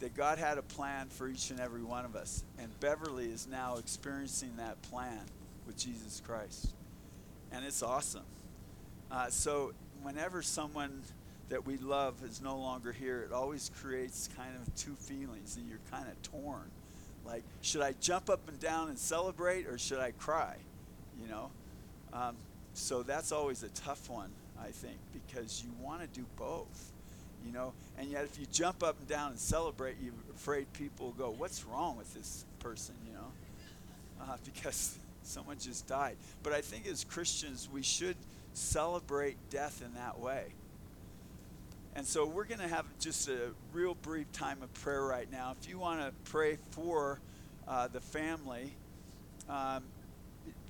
that God had a plan for each and every one of us. And Beverly is now experiencing that plan with Jesus Christ. And it's awesome. Uh, so, whenever someone that we love is no longer here, it always creates kind of two feelings, and you're kind of torn. Like, should I jump up and down and celebrate, or should I cry? You know? Um, so, that's always a tough one, I think, because you want to do both you know. And yet, if you jump up and down and celebrate, you're afraid people will go, "What's wrong with this person?" You know, uh, because someone just died. But I think as Christians, we should celebrate death in that way. And so we're going to have just a real brief time of prayer right now. If you want to pray for uh, the family, um,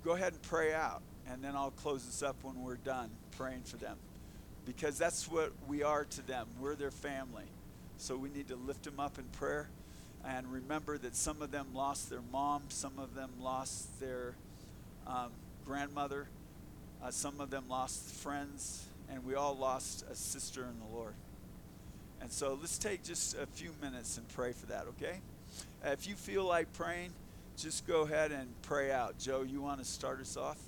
go ahead and pray out. And then I'll close this up when we're done praying for them because that's what we are to them. We're their family. So we need to lift them up in prayer and remember that some of them lost their mom, some of them lost their um, grandmother, uh, some of them lost friends, and we all lost a sister in the Lord. And so let's take just a few minutes and pray for that, okay? If you feel like praying, just go ahead and pray out. Joe, you want to start us off?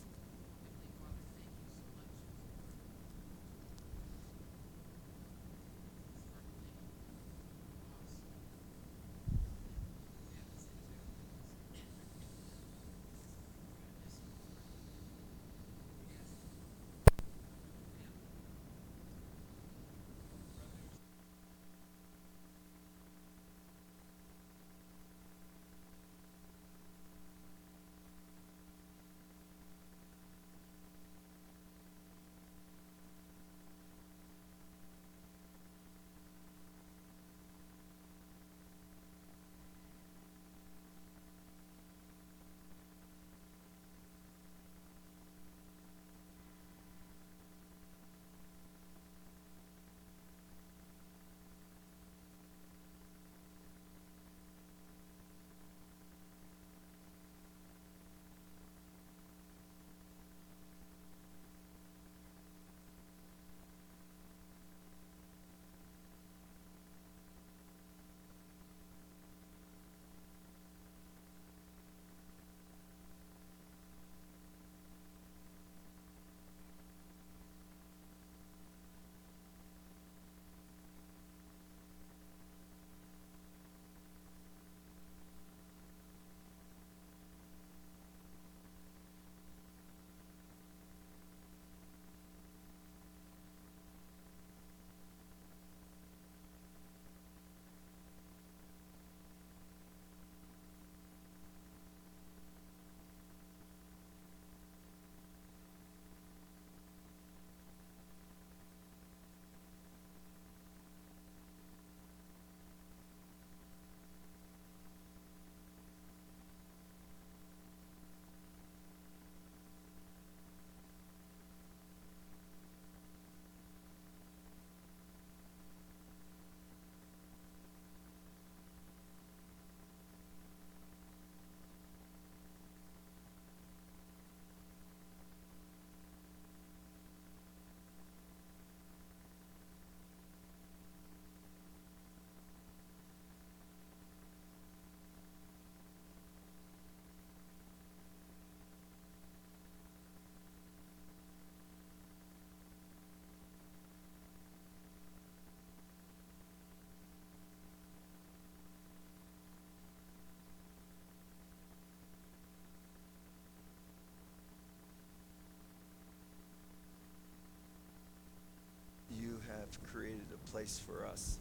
Have created a place for us.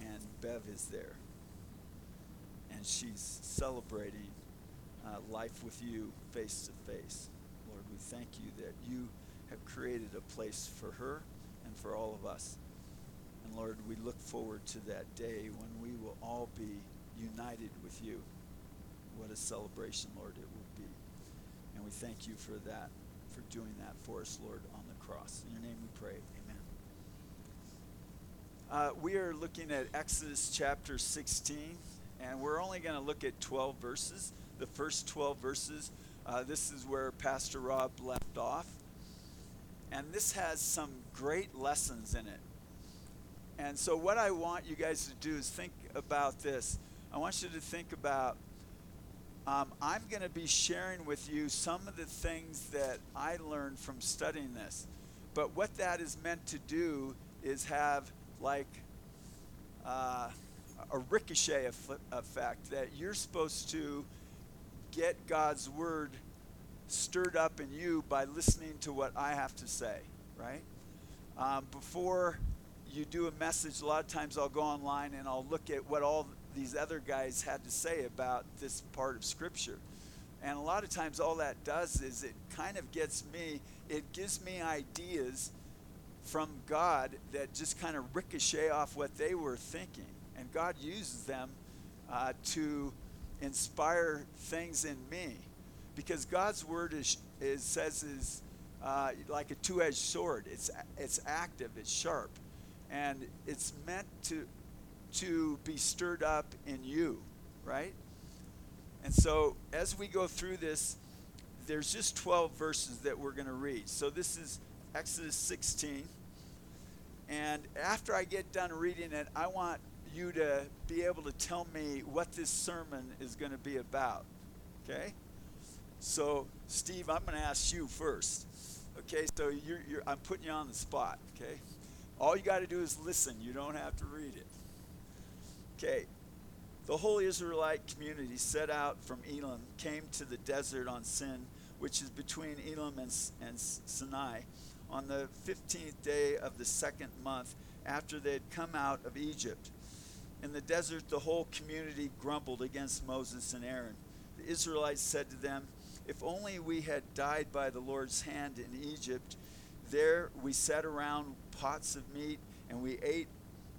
And Bev is there. And she's celebrating uh, life with you face to face. Lord, we thank you that you have created a place for her and for all of us. And Lord, we look forward to that day when we will all be united with you. What a celebration, Lord, it will be. And we thank you for that, for doing that for us, Lord, on the cross. In your name we pray. Uh, we are looking at Exodus chapter 16, and we're only going to look at 12 verses. The first 12 verses, uh, this is where Pastor Rob left off. And this has some great lessons in it. and so, what I want you guys to do is think about this. I want you to think about um, I'm going to be sharing with you some of the things that I learned from studying this. But what that is meant to do is have like uh, a ricochet effect that you're supposed to get God's word stirred up in you by listening to what I have to say, right? Um, before you do a message, a lot of times I'll go online and I'll look at what all these other guys had to say about this part of Scripture. And a lot of times, all that does is it kind of gets me, it gives me ideas from God that just kind of ricochet off what they were thinking. And God uses them uh, to inspire things in me. Because God's word is, is says is uh, like a two-edged sword. It's, it's active, it's sharp. And it's meant to to be stirred up in you, right? And so as we go through this, there's just 12 verses that we're going to read. So this is Exodus 16. And after I get done reading it, I want you to be able to tell me what this sermon is going to be about. Okay? So, Steve, I'm going to ask you first. Okay, so you're, you're, I'm putting you on the spot. Okay? All you got to do is listen, you don't have to read it. Okay. The whole Israelite community set out from Elim, came to the desert on Sin, which is between Elim and, and Sinai, on the 15th day of the second month after they had come out of Egypt. In the desert, the whole community grumbled against Moses and Aaron. The Israelites said to them, If only we had died by the Lord's hand in Egypt. There we sat around pots of meat and we ate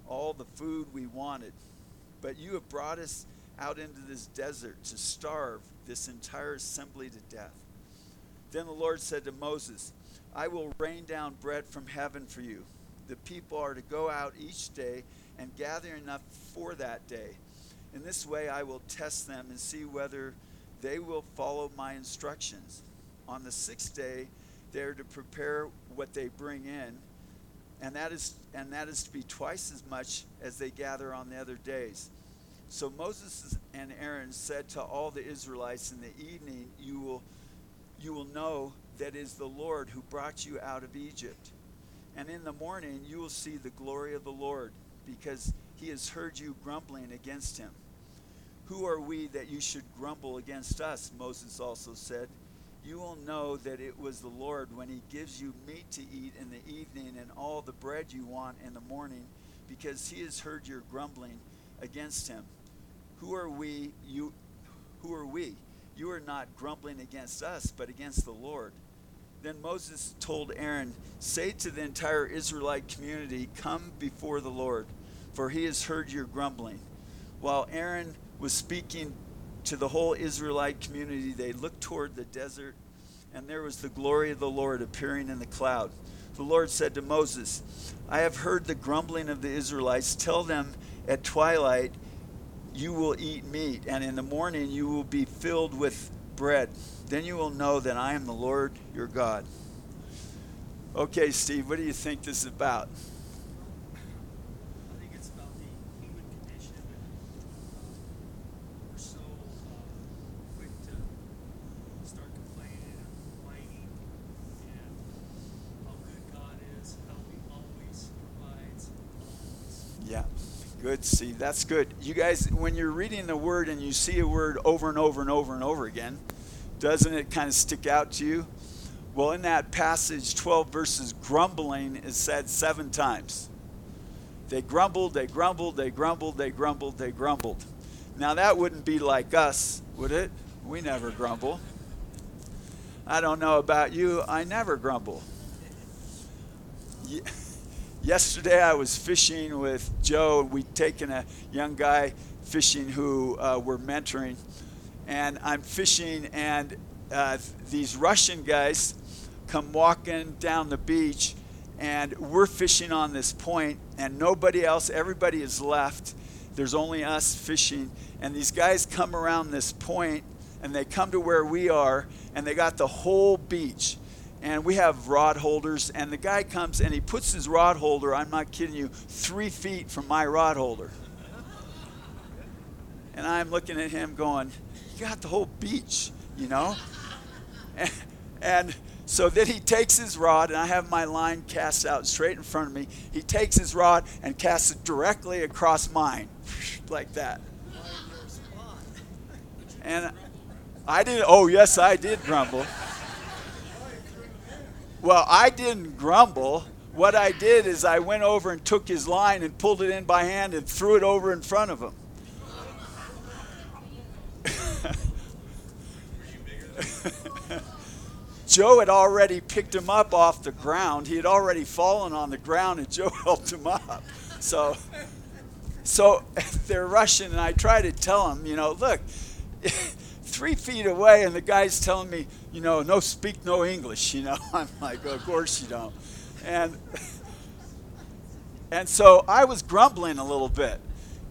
all the food we wanted. But you have brought us out into this desert to starve this entire assembly to death. Then the Lord said to Moses, I will rain down bread from heaven for you. The people are to go out each day and gather enough for that day. In this way, I will test them and see whether they will follow my instructions. On the sixth day, they are to prepare what they bring in, and that is and that is to be twice as much as they gather on the other days. So Moses and Aaron said to all the Israelites, In the evening you will you will know that is the Lord who brought you out of Egypt. And in the morning you will see the glory of the Lord, because he has heard you grumbling against him. Who are we that you should grumble against us? Moses also said. You will know that it was the Lord when he gives you meat to eat in the evening and all the bread you want in the morning, because he has heard your grumbling against him. Who are we? You, who are we? You are not grumbling against us, but against the Lord. Then Moses told Aaron, Say to the entire Israelite community, Come before the Lord, for he has heard your grumbling. While Aaron was speaking to the whole Israelite community, they looked toward the desert, and there was the glory of the Lord appearing in the cloud. The Lord said to Moses, I have heard the grumbling of the Israelites. Tell them at twilight, you will eat meat, and in the morning you will be filled with bread. Then you will know that I am the Lord your God. Okay, Steve, what do you think this is about? I think it's about the human condition. we're so uh, quick to start complaining and whining, and how good God is, how He always provides. Yeah. Good, see, that's good. You guys, when you're reading the word and you see a word over and over and over and over again, doesn't it kind of stick out to you? Well, in that passage, 12 verses, grumbling is said seven times. They grumbled, they grumbled, they grumbled, they grumbled, they grumbled. Now, that wouldn't be like us, would it? We never grumble. I don't know about you, I never grumble. Yeah yesterday I was fishing with Joe. We'd taken a young guy fishing who uh, we're mentoring, and I'm fishing, and uh, these Russian guys come walking down the beach, and we're fishing on this point, and nobody else, everybody is left. There's only us fishing, and these guys come around this point, and they come to where we are, and they got the whole beach and we have rod holders, and the guy comes and he puts his rod holder, I'm not kidding you, three feet from my rod holder. And I'm looking at him going, You got the whole beach, you know? And, and so then he takes his rod, and I have my line cast out straight in front of me. He takes his rod and casts it directly across mine, like that. And I didn't, oh, yes, I did grumble. Well, I didn't grumble. What I did is I went over and took his line and pulled it in by hand and threw it over in front of him. Joe had already picked him up off the ground. He had already fallen on the ground, and Joe helped him up. So, so they're rushing, and I try to tell him, you know, look, three feet away, and the guy's telling me, you know, no speak no English. You know, I'm like, of course you don't, and and so I was grumbling a little bit,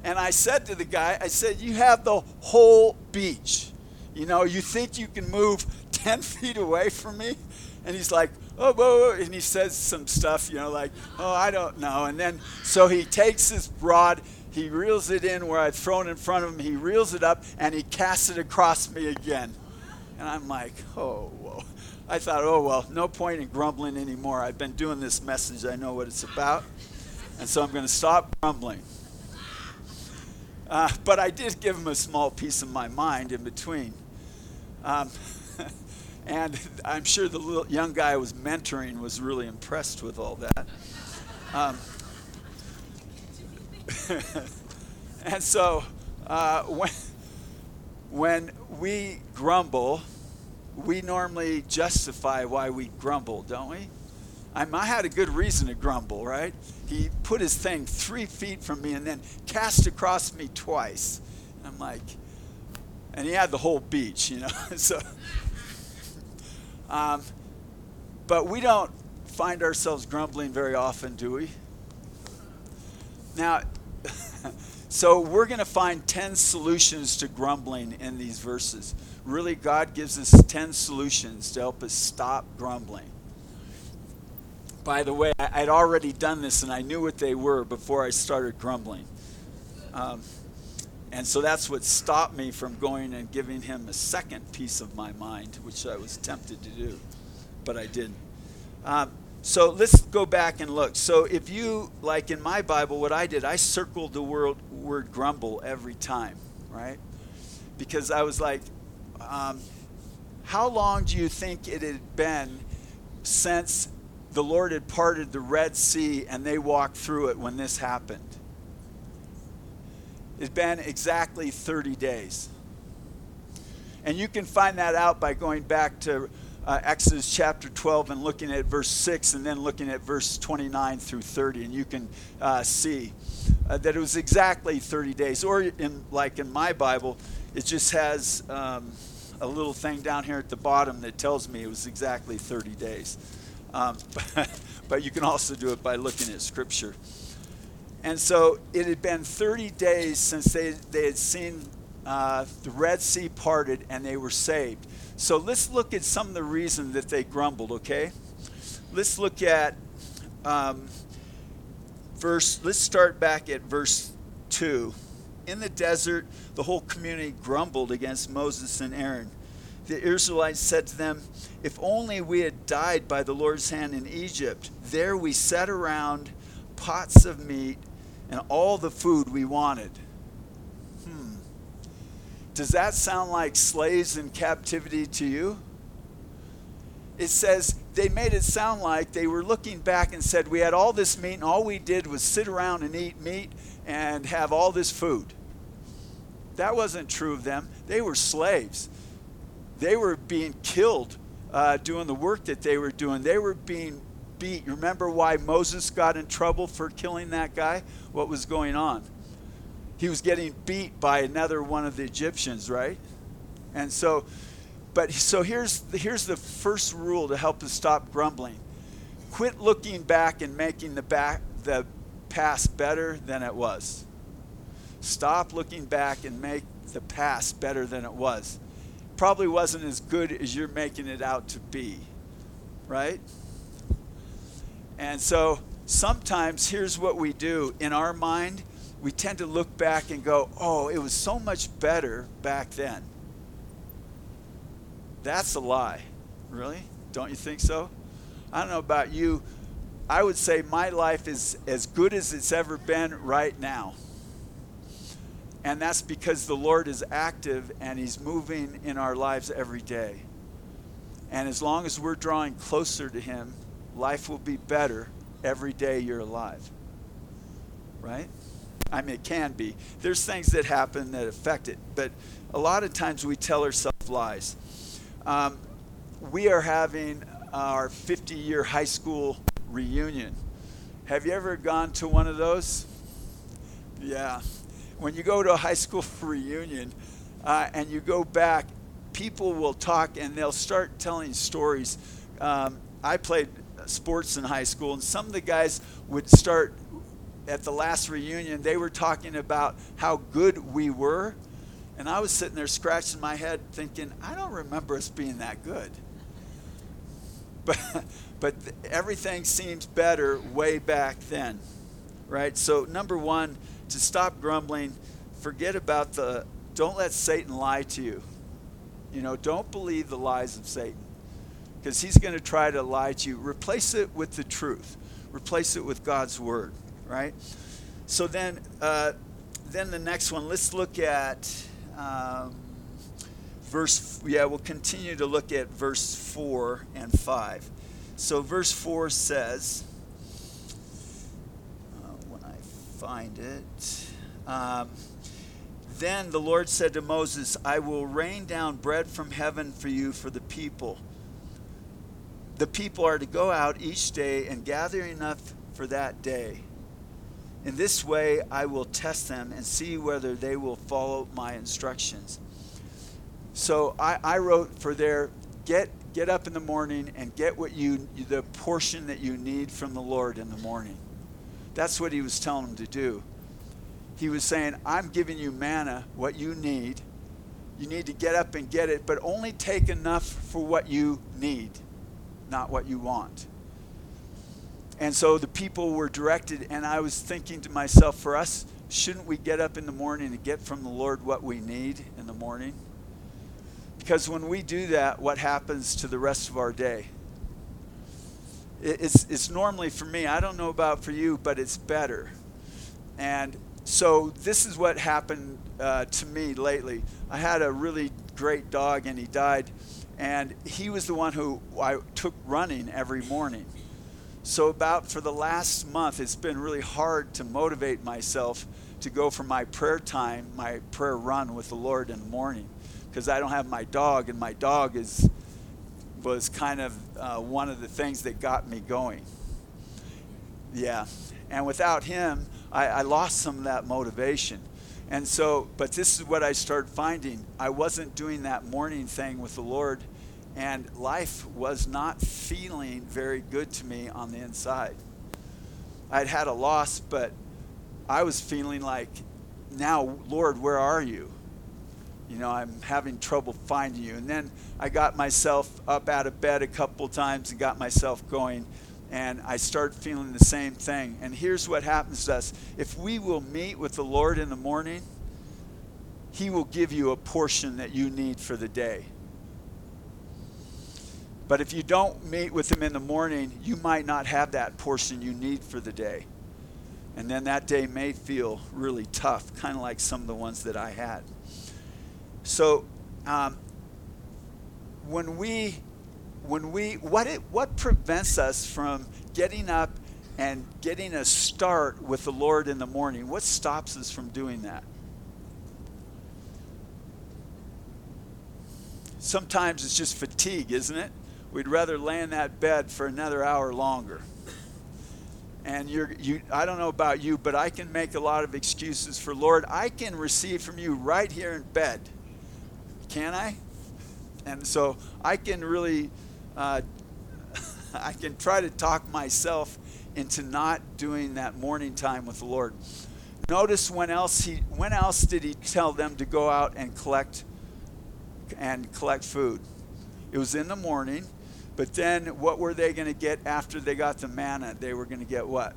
and I said to the guy, I said, you have the whole beach. You know, you think you can move 10 feet away from me? And he's like, oh, whoa, and he says some stuff, you know, like, oh, I don't know. And then, so he takes his rod, he reels it in where I've thrown in front of him, he reels it up, and he casts it across me again. And I'm like, oh, whoa. I thought, oh, well, no point in grumbling anymore. I've been doing this message, I know what it's about. And so I'm going to stop grumbling. Uh, but I did give him a small piece of my mind in between. Um, and I'm sure the little young guy I was mentoring was really impressed with all that. Um, and so uh, when, when we grumble, we normally justify why we grumble, don't we? I, I had a good reason to grumble, right? He put his thing three feet from me and then cast across me twice. And I'm like, and he had the whole beach, you know. so, um, but we don't find ourselves grumbling very often, do we? Now, so we're going to find 10 solutions to grumbling in these verses. Really, God gives us 10 solutions to help us stop grumbling. By the way, I'd already done this and I knew what they were before I started grumbling. Um, and so that's what stopped me from going and giving him a second piece of my mind, which I was tempted to do, but I didn't. Um, so let's go back and look. So if you, like in my Bible, what I did, I circled the word, word grumble every time, right? Because I was like, um, how long do you think it had been since the Lord had parted the Red Sea and they walked through it when this happened? It's been exactly 30 days. And you can find that out by going back to uh, Exodus chapter 12 and looking at verse 6 and then looking at verse 29 through 30. And you can uh, see uh, that it was exactly 30 days. Or, in, like in my Bible, it just has um, a little thing down here at the bottom that tells me it was exactly 30 days. Um, but, but you can also do it by looking at Scripture. And so it had been 30 days since they, they had seen uh, the Red Sea parted and they were saved. So let's look at some of the reasons that they grumbled, okay? Let's look at um, verse, let's start back at verse 2. In the desert, the whole community grumbled against Moses and Aaron. The Israelites said to them, If only we had died by the Lord's hand in Egypt. There we sat around pots of meat and all the food we wanted. Does that sound like slaves in captivity to you? It says they made it sound like they were looking back and said, We had all this meat, and all we did was sit around and eat meat and have all this food. That wasn't true of them. They were slaves. They were being killed uh, doing the work that they were doing. They were being beat. You remember why Moses got in trouble for killing that guy? What was going on? He was getting beat by another one of the Egyptians, right? And so, but so here's here's the first rule to help us stop grumbling. Quit looking back and making the back the past better than it was. Stop looking back and make the past better than it was. Probably wasn't as good as you're making it out to be. right? And so sometimes here's what we do in our mind we tend to look back and go, oh, it was so much better back then. That's a lie. Really? Don't you think so? I don't know about you. I would say my life is as good as it's ever been right now. And that's because the Lord is active and He's moving in our lives every day. And as long as we're drawing closer to Him, life will be better every day you're alive. Right? I mean, it can be. There's things that happen that affect it, but a lot of times we tell ourselves lies. Um, we are having our 50 year high school reunion. Have you ever gone to one of those? Yeah. When you go to a high school reunion uh, and you go back, people will talk and they'll start telling stories. Um, I played sports in high school, and some of the guys would start at the last reunion, they were talking about how good we were. And I was sitting there scratching my head thinking, I don't remember us being that good. But, but everything seems better way back then, right? So, number one, to stop grumbling, forget about the, don't let Satan lie to you. You know, don't believe the lies of Satan because he's going to try to lie to you. Replace it with the truth, replace it with God's word right? So then, uh, then the next one, let's look at um, verse, yeah, we'll continue to look at verse 4 and 5. So verse 4 says, uh, when I find it, um, then the Lord said to Moses, I will rain down bread from heaven for you for the people. The people are to go out each day and gather enough for that day. In this way, I will test them and see whether they will follow my instructions. So I, I wrote for their get get up in the morning and get what you the portion that you need from the Lord in the morning. That's what he was telling them to do. He was saying, I'm giving you manna, what you need. You need to get up and get it, but only take enough for what you need, not what you want. And so the people were directed, and I was thinking to myself, for us, shouldn't we get up in the morning and get from the Lord what we need in the morning? Because when we do that, what happens to the rest of our day? It's, it's normally for me, I don't know about for you, but it's better. And so this is what happened uh, to me lately. I had a really great dog, and he died. And he was the one who I took running every morning. So, about for the last month, it's been really hard to motivate myself to go for my prayer time, my prayer run with the Lord in the morning, because I don't have my dog, and my dog is was kind of uh, one of the things that got me going. Yeah, and without him, I, I lost some of that motivation. And so, but this is what I started finding. I wasn't doing that morning thing with the Lord and life was not feeling very good to me on the inside. I'd had a loss, but I was feeling like, now, Lord, where are you? You know, I'm having trouble finding you. And then I got myself up out of bed a couple times and got myself going, and I started feeling the same thing. And here's what happens to us if we will meet with the Lord in the morning, He will give you a portion that you need for the day. But if you don't meet with Him in the morning, you might not have that portion you need for the day. And then that day may feel really tough, kind of like some of the ones that I had. So, um, when we, when we, what it, what prevents us from getting up and getting a start with the Lord in the morning? What stops us from doing that? Sometimes it's just fatigue, isn't it? We'd rather lay in that bed for another hour longer. And you're, you, I don't know about you, but I can make a lot of excuses for Lord. I can receive from you right here in bed. Can I? And so I can really, uh, I can try to talk myself into not doing that morning time with the Lord. Notice when else he, when else did he tell them to go out and collect, and collect food? It was in the morning But then what were they going to get after they got the manna? They were going to get what?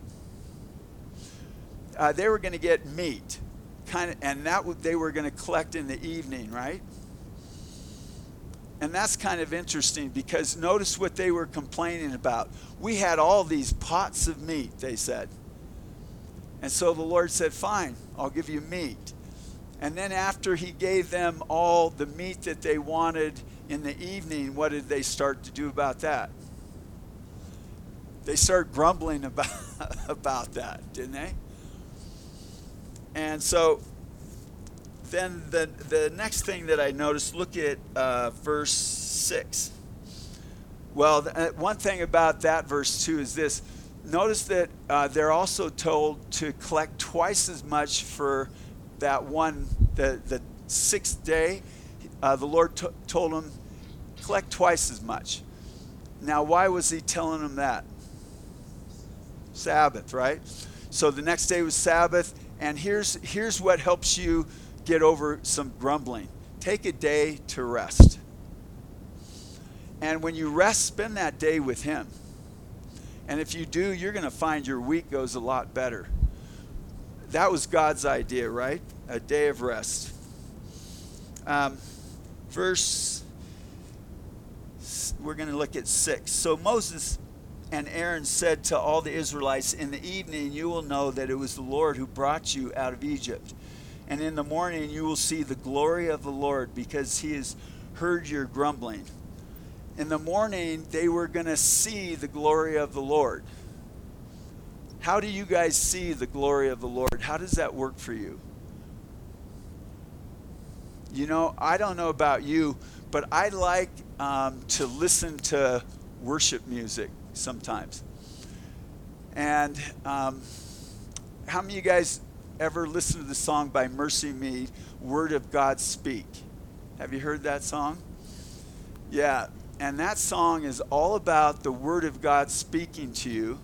Uh, they were going to get meat, kind of, and that they were going to collect in the evening, right? And that's kind of interesting because notice what they were complaining about. We had all these pots of meat, they said. And so the Lord said, Fine, I'll give you meat. And then after he gave them all the meat that they wanted in the evening, what did they start to do about that? They started grumbling about, about that, didn't they? And so then the, the next thing that I noticed, look at uh, verse 6. Well, the, uh, one thing about that verse 2 is this. Notice that uh, they're also told to collect twice as much for that one, the, the sixth day. Uh, the Lord t- told him, collect twice as much. Now, why was he telling him that? Sabbath, right? So the next day was Sabbath, and here's here's what helps you get over some grumbling. Take a day to rest. And when you rest, spend that day with him. And if you do, you're going to find your week goes a lot better. That was God's idea, right? A day of rest. Um, verse, we're going to look at six. So Moses and Aaron said to all the Israelites, In the evening you will know that it was the Lord who brought you out of Egypt. And in the morning you will see the glory of the Lord because he has heard your grumbling. In the morning they were going to see the glory of the Lord. How do you guys see the glory of the Lord? How does that work for you? You know, I don't know about you, but I like um, to listen to worship music sometimes. And um, how many of you guys ever listened to the song by MercyMe, Word of God Speak? Have you heard that song? Yeah, and that song is all about the Word of God speaking to you.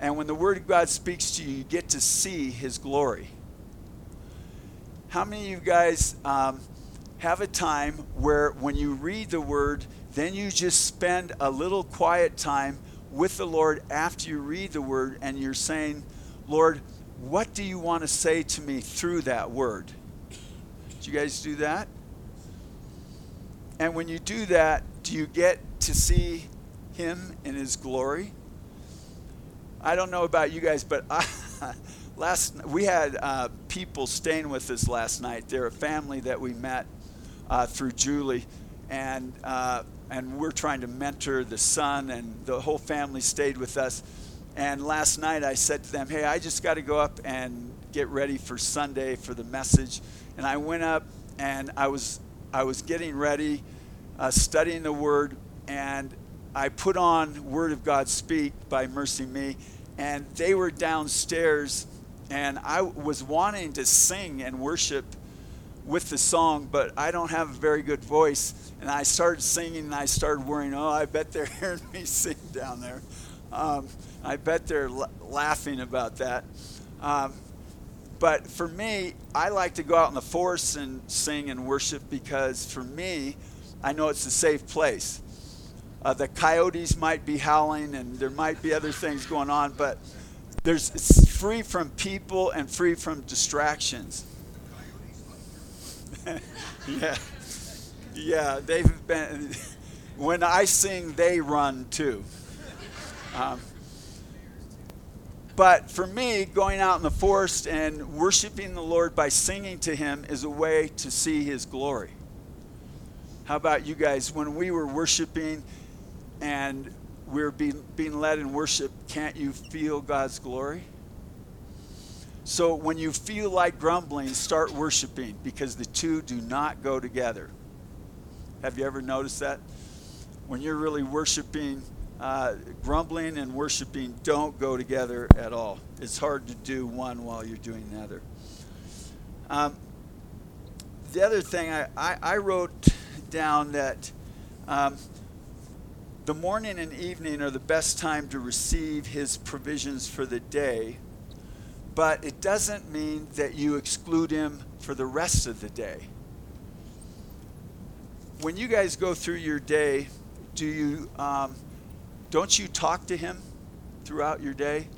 And when the Word of God speaks to you, you get to see His glory. How many of you guys um, have a time where when you read the Word, then you just spend a little quiet time with the Lord after you read the Word and you're saying, Lord, what do you want to say to me through that Word? Do you guys do that? And when you do that, do you get to see Him in His glory? I don't know about you guys, but I, last we had uh, people staying with us last night. They're a family that we met uh, through Julie, and uh, and we're trying to mentor the son, and the whole family stayed with us. And last night I said to them, "Hey, I just got to go up and get ready for Sunday for the message." And I went up and I was I was getting ready, uh, studying the Word, and I put on Word of God Speak by MercyMe, and they were downstairs, and I was wanting to sing and worship with the song, but I don't have a very good voice. And I started singing, and I started worrying, oh, I bet they're hearing me sing down there. Um, I bet they're l- laughing about that. Um, but for me, I like to go out in the forest and sing and worship because for me, I know it's a safe place. Uh, the coyotes might be howling and there might be other things going on, but there's it's free from people and free from distractions. yeah, yeah, they've been. When I sing, they run too. Um, but for me, going out in the forest and worshiping the Lord by singing to Him is a way to see His glory. How about you guys? When we were worshiping and we are being, being led in worship, can't you feel God's glory? So when you feel like grumbling, start worshiping because the two do not go together. Have you ever noticed that? When you're really worshiping, uh, grumbling and worshiping don't go together at all. It's hard to do one while you're doing the other. Um, the other thing I, I, I wrote down that um, the morning and evening are the best time to receive his provisions for the day, but it doesn't mean that you exclude him for the rest of the day. When you guys go through your day, do you um, don't you talk to him throughout your day?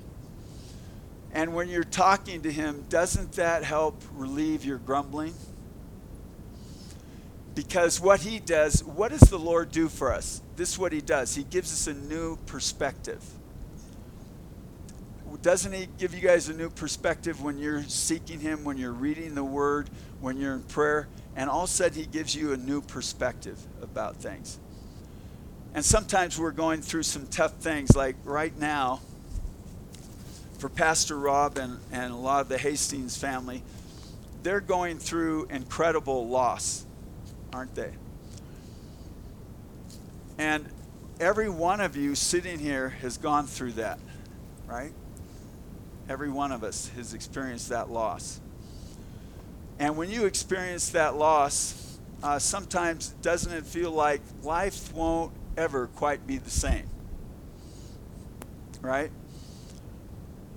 And when you're talking to him, doesn't that help relieve your grumbling? Because what he does, what does the Lord do for us? This is what he does. He gives us a new perspective. Doesn't he give you guys a new perspective when you're seeking him, when you're reading the word, when you're in prayer? And all of a sudden, he gives you a new perspective about things. And sometimes we're going through some tough things, like right now, for Pastor Rob and, and a lot of the Hastings family, they're going through incredible loss, aren't they? And every one of you sitting here has gone through that, right? Every one of us has experienced that loss. And when you experience that loss, uh, sometimes doesn't it feel like life won't ever quite be the same? Right?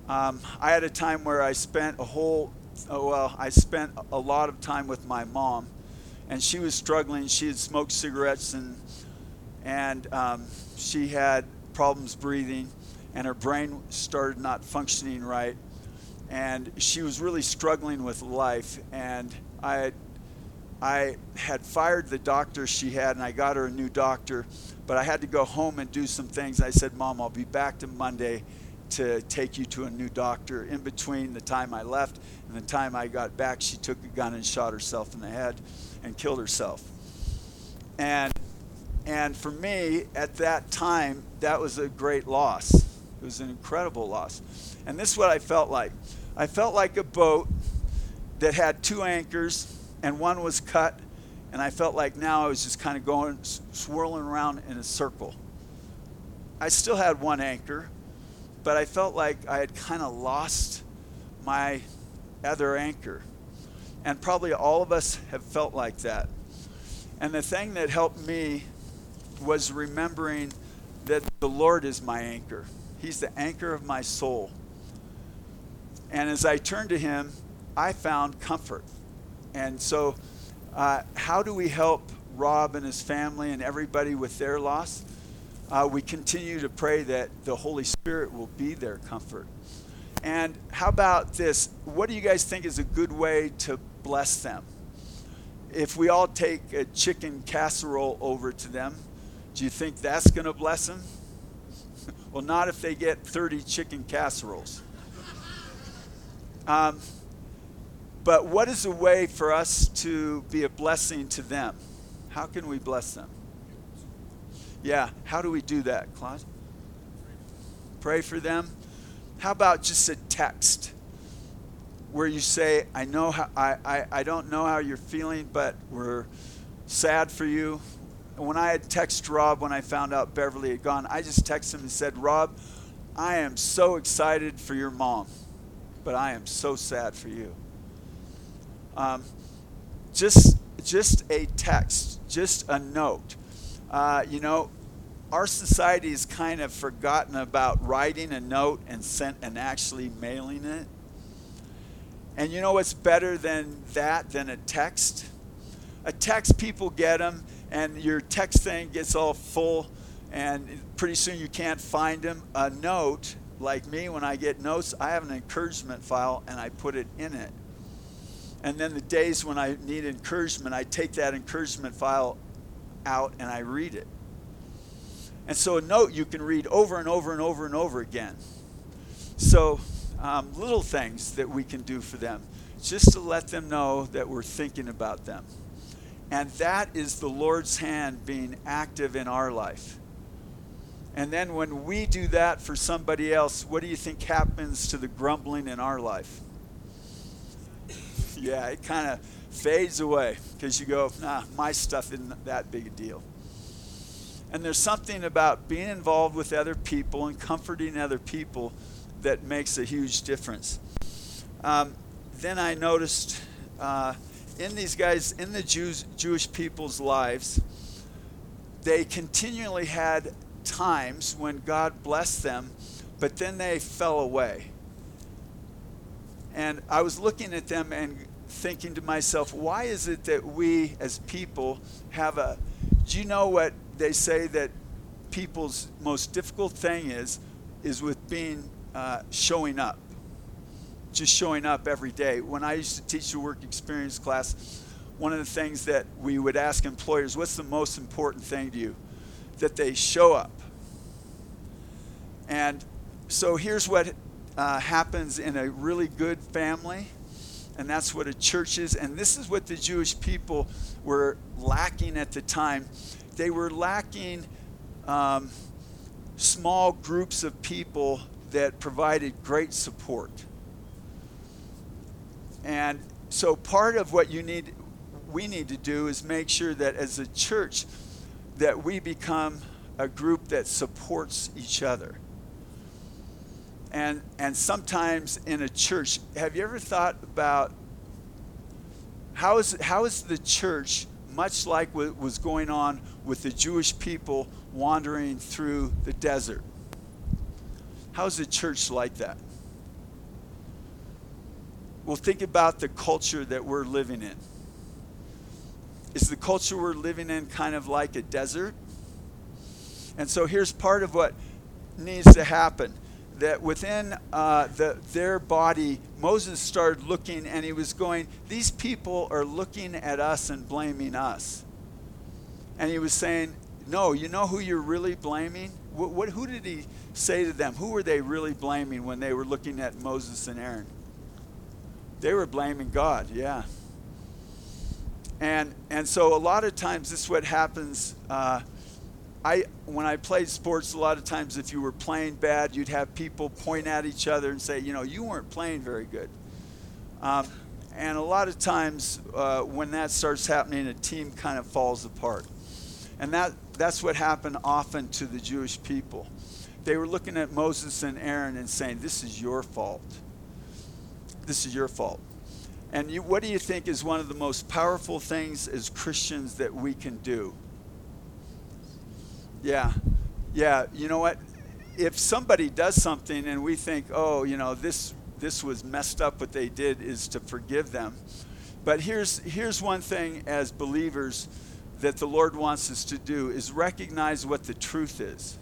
Um, I had a time where I spent a whole, oh, well, I spent a lot of time with my mom, and she was struggling. She had smoked cigarettes and and um, she had problems breathing, and her brain started not functioning right, and she was really struggling with life. And I, I had fired the doctor she had, and I got her a new doctor, but I had to go home and do some things. I said, "Mom, I'll be back to Monday." To take you to a new doctor. In between the time I left and the time I got back, she took a gun and shot herself in the head and killed herself. And and for me, at that time, that was a great loss. It was an incredible loss. And this is what I felt like I felt like a boat that had two anchors, and one was cut, and I felt like now I was just kind of going, swirling around in a circle. I still had one anchor, but I felt like I had kind of lost my other anchor. And probably all of us have felt like that. And the thing that helped me was remembering that the Lord is my anchor. He's the anchor of my soul. And as I turned to Him, I found comfort. And so, uh, how do we help Rob and his family and everybody with their loss? Uh, we continue to pray that the Holy Spirit will be their comfort. And how about this? What do you guys think is a good way to bless them? If we all take a chicken casserole over to them, do you think that's going to bless them? well, not if they get 30 chicken casseroles. Um, but what is a way for us to be a blessing to them? How can we bless them? Yeah, how do we do that, Claude? Pray for them. How about just a text where you say, I know how I, I, I don't know how you're feeling, but we're sad for you when I had texted Rob when I found out Beverly had gone, I just texted him and said, Rob, I am so excited for your mom, but I am so sad for you. Um, just, just a text, just a note. Uh, you know, our society has kind of forgotten about writing a note and sent and actually mailing it. And you know what's better than that than a text? A text, people get them and your text thing gets all full, and pretty soon you can't find them. A note, like me, when I get notes, I have an encouragement file and I put it in it. And then the days when I need encouragement, I take that encouragement file out and I read it. And so a note you can read over and over and over and over again. So, um, little things that we can do for them, just to let them know that we're thinking about them. And that is the Lord's hand being active in our life. And then when we do that for somebody else, what do you think happens to the grumbling in our life? yeah, it kind of fades away because you go, nah, my stuff isn't that big a deal. And there's something about being involved with other people and comforting other people that makes a huge difference. Um, then I noticed uh, in these guys, in the Jews, Jewish people's lives, they continually had times when God blessed them, but then they fell away. And I was looking at them and thinking to myself, why is it that we as people have a. Do you know what they say that people's most difficult thing is is with being uh, showing up just showing up every day. When i used to teach the work experience class one of the things that we would ask employers what's the most important thing to you? That they show up. And so here's what uh, happens in a really good family and that's what a church is. And this is what the jewish people were lacking at the time. They were lacking um, small groups of people that provided great support. And so part of what you need we need to do is make sure that as a church that we become a group that supports each other. And and sometimes in a church, have you ever thought about how is how is the church much like what was going on with the Jewish people wandering through the desert. How's the church like that? Well, think about the culture that we're living in. Is the culture we're living in kind of like a desert? And so here's part of what needs to happen that within uh, the, their body, Moses started looking and he was going, These people are looking at us and blaming us. And he was saying, No, you know who you're really blaming? What, what, who did he say to them? Who were they really blaming when they were looking at Moses and Aaron? They were blaming God, yeah. And, and so a lot of times this is what happens. Uh, I when I played sports, a lot of times if you were playing bad, you'd have people point at each other and say, you know, you weren't playing very good. Um, and a lot of times uh, when that starts happening, a team kind of falls apart. And that that's what happened often to the Jewish people. They were looking at Moses and Aaron and saying, "This is your fault. This is your fault." And you, what do you think is one of the most powerful things as Christians that we can do? Yeah. Yeah. You know what? If somebody does something and we think, oh, you know, this this was messed up what they did is to forgive them. But here's here's one thing as believers that the Lord wants us to do is recognize what the truth is.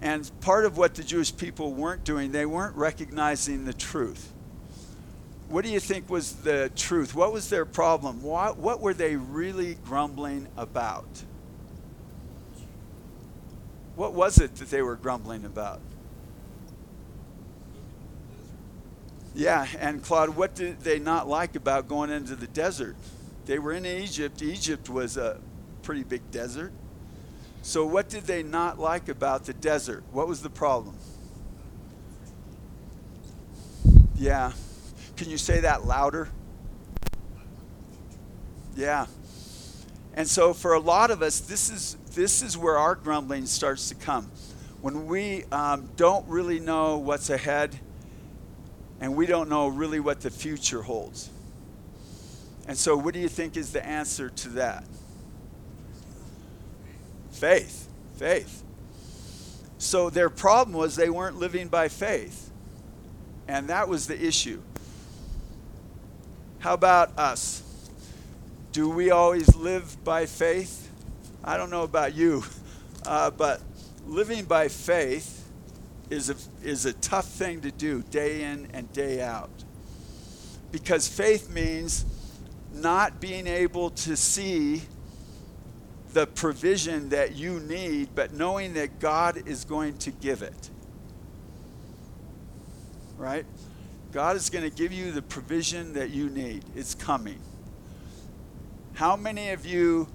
And part of what the Jewish people weren't doing, they weren't recognizing the truth. What do you think was the truth? What was their problem? What, what were they really grumbling about? What was it that they were grumbling about? Yeah, and Claude, what did they not like about going into the desert? They were in Egypt. Egypt was a pretty big desert. So, what did they not like about the desert? What was the problem? Yeah. Can you say that louder? Yeah. And so, for a lot of us, this is this is where our grumbling starts to come. When we um, don't really know what's ahead and we don't know really what the future holds. And so, what do you think is the answer to that? Faith. Faith. So, their problem was they weren't living by faith. And that was the issue. How about us? Do we always live by faith? I don't know about you, uh, but living by faith is a, is a tough thing to do day in and day out. Because faith means not being able to see the provision that you need, but knowing that God is going to give it. Right? God is going to give you the provision that you need. It's coming. How many of you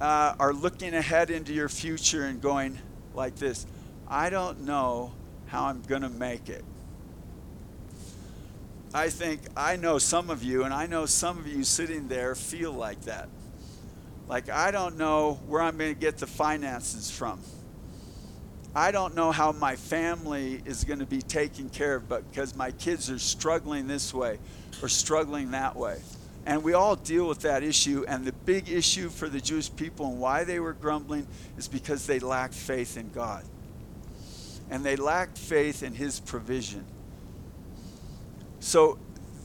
uh, are looking ahead into your future and going like this I don't know how I'm going to make it. I think I know some of you, and I know some of you sitting there feel like that. Like, I don't know where I'm going to get the finances from. I don't know how my family is going to be taken care of, but because my kids are struggling this way or struggling that way. And we all deal with that issue. And the big issue for the Jewish people and why they were grumbling is because they lacked faith in God. And they lacked faith in His provision. So,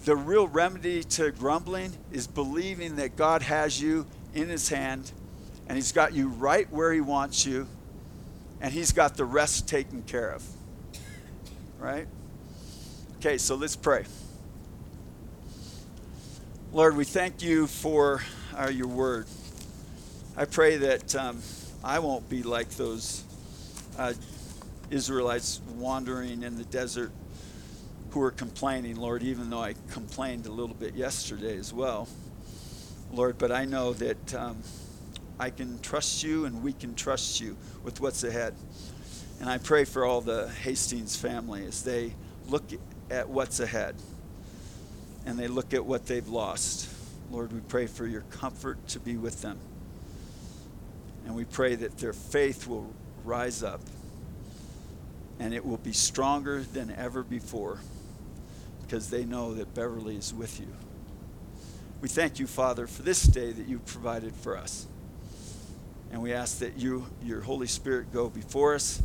the real remedy to grumbling is believing that God has you in His hand and He's got you right where He wants you, and He's got the rest taken care of. Right? Okay, so let's pray. Lord, we thank you for uh, your word. I pray that um, I won't be like those uh, Israelites wandering in the desert who are complaining, Lord, even though I complained a little bit yesterday as well. Lord, but I know that um, I can trust you and we can trust you with what's ahead. And I pray for all the Hastings family as they look at what's ahead and they look at what they've lost. Lord, we pray for your comfort to be with them. And we pray that their faith will rise up and it will be stronger than ever before because they know that Beverly is with you. We thank you, Father, for this day that you provided for us. And we ask that you, your Holy Spirit, go before us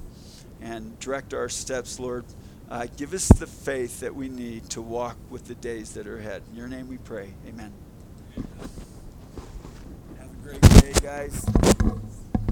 and direct our steps, Lord. Uh, give us the faith that we need to walk with the days that are ahead. In your name we pray. Amen. Have a great day, guys.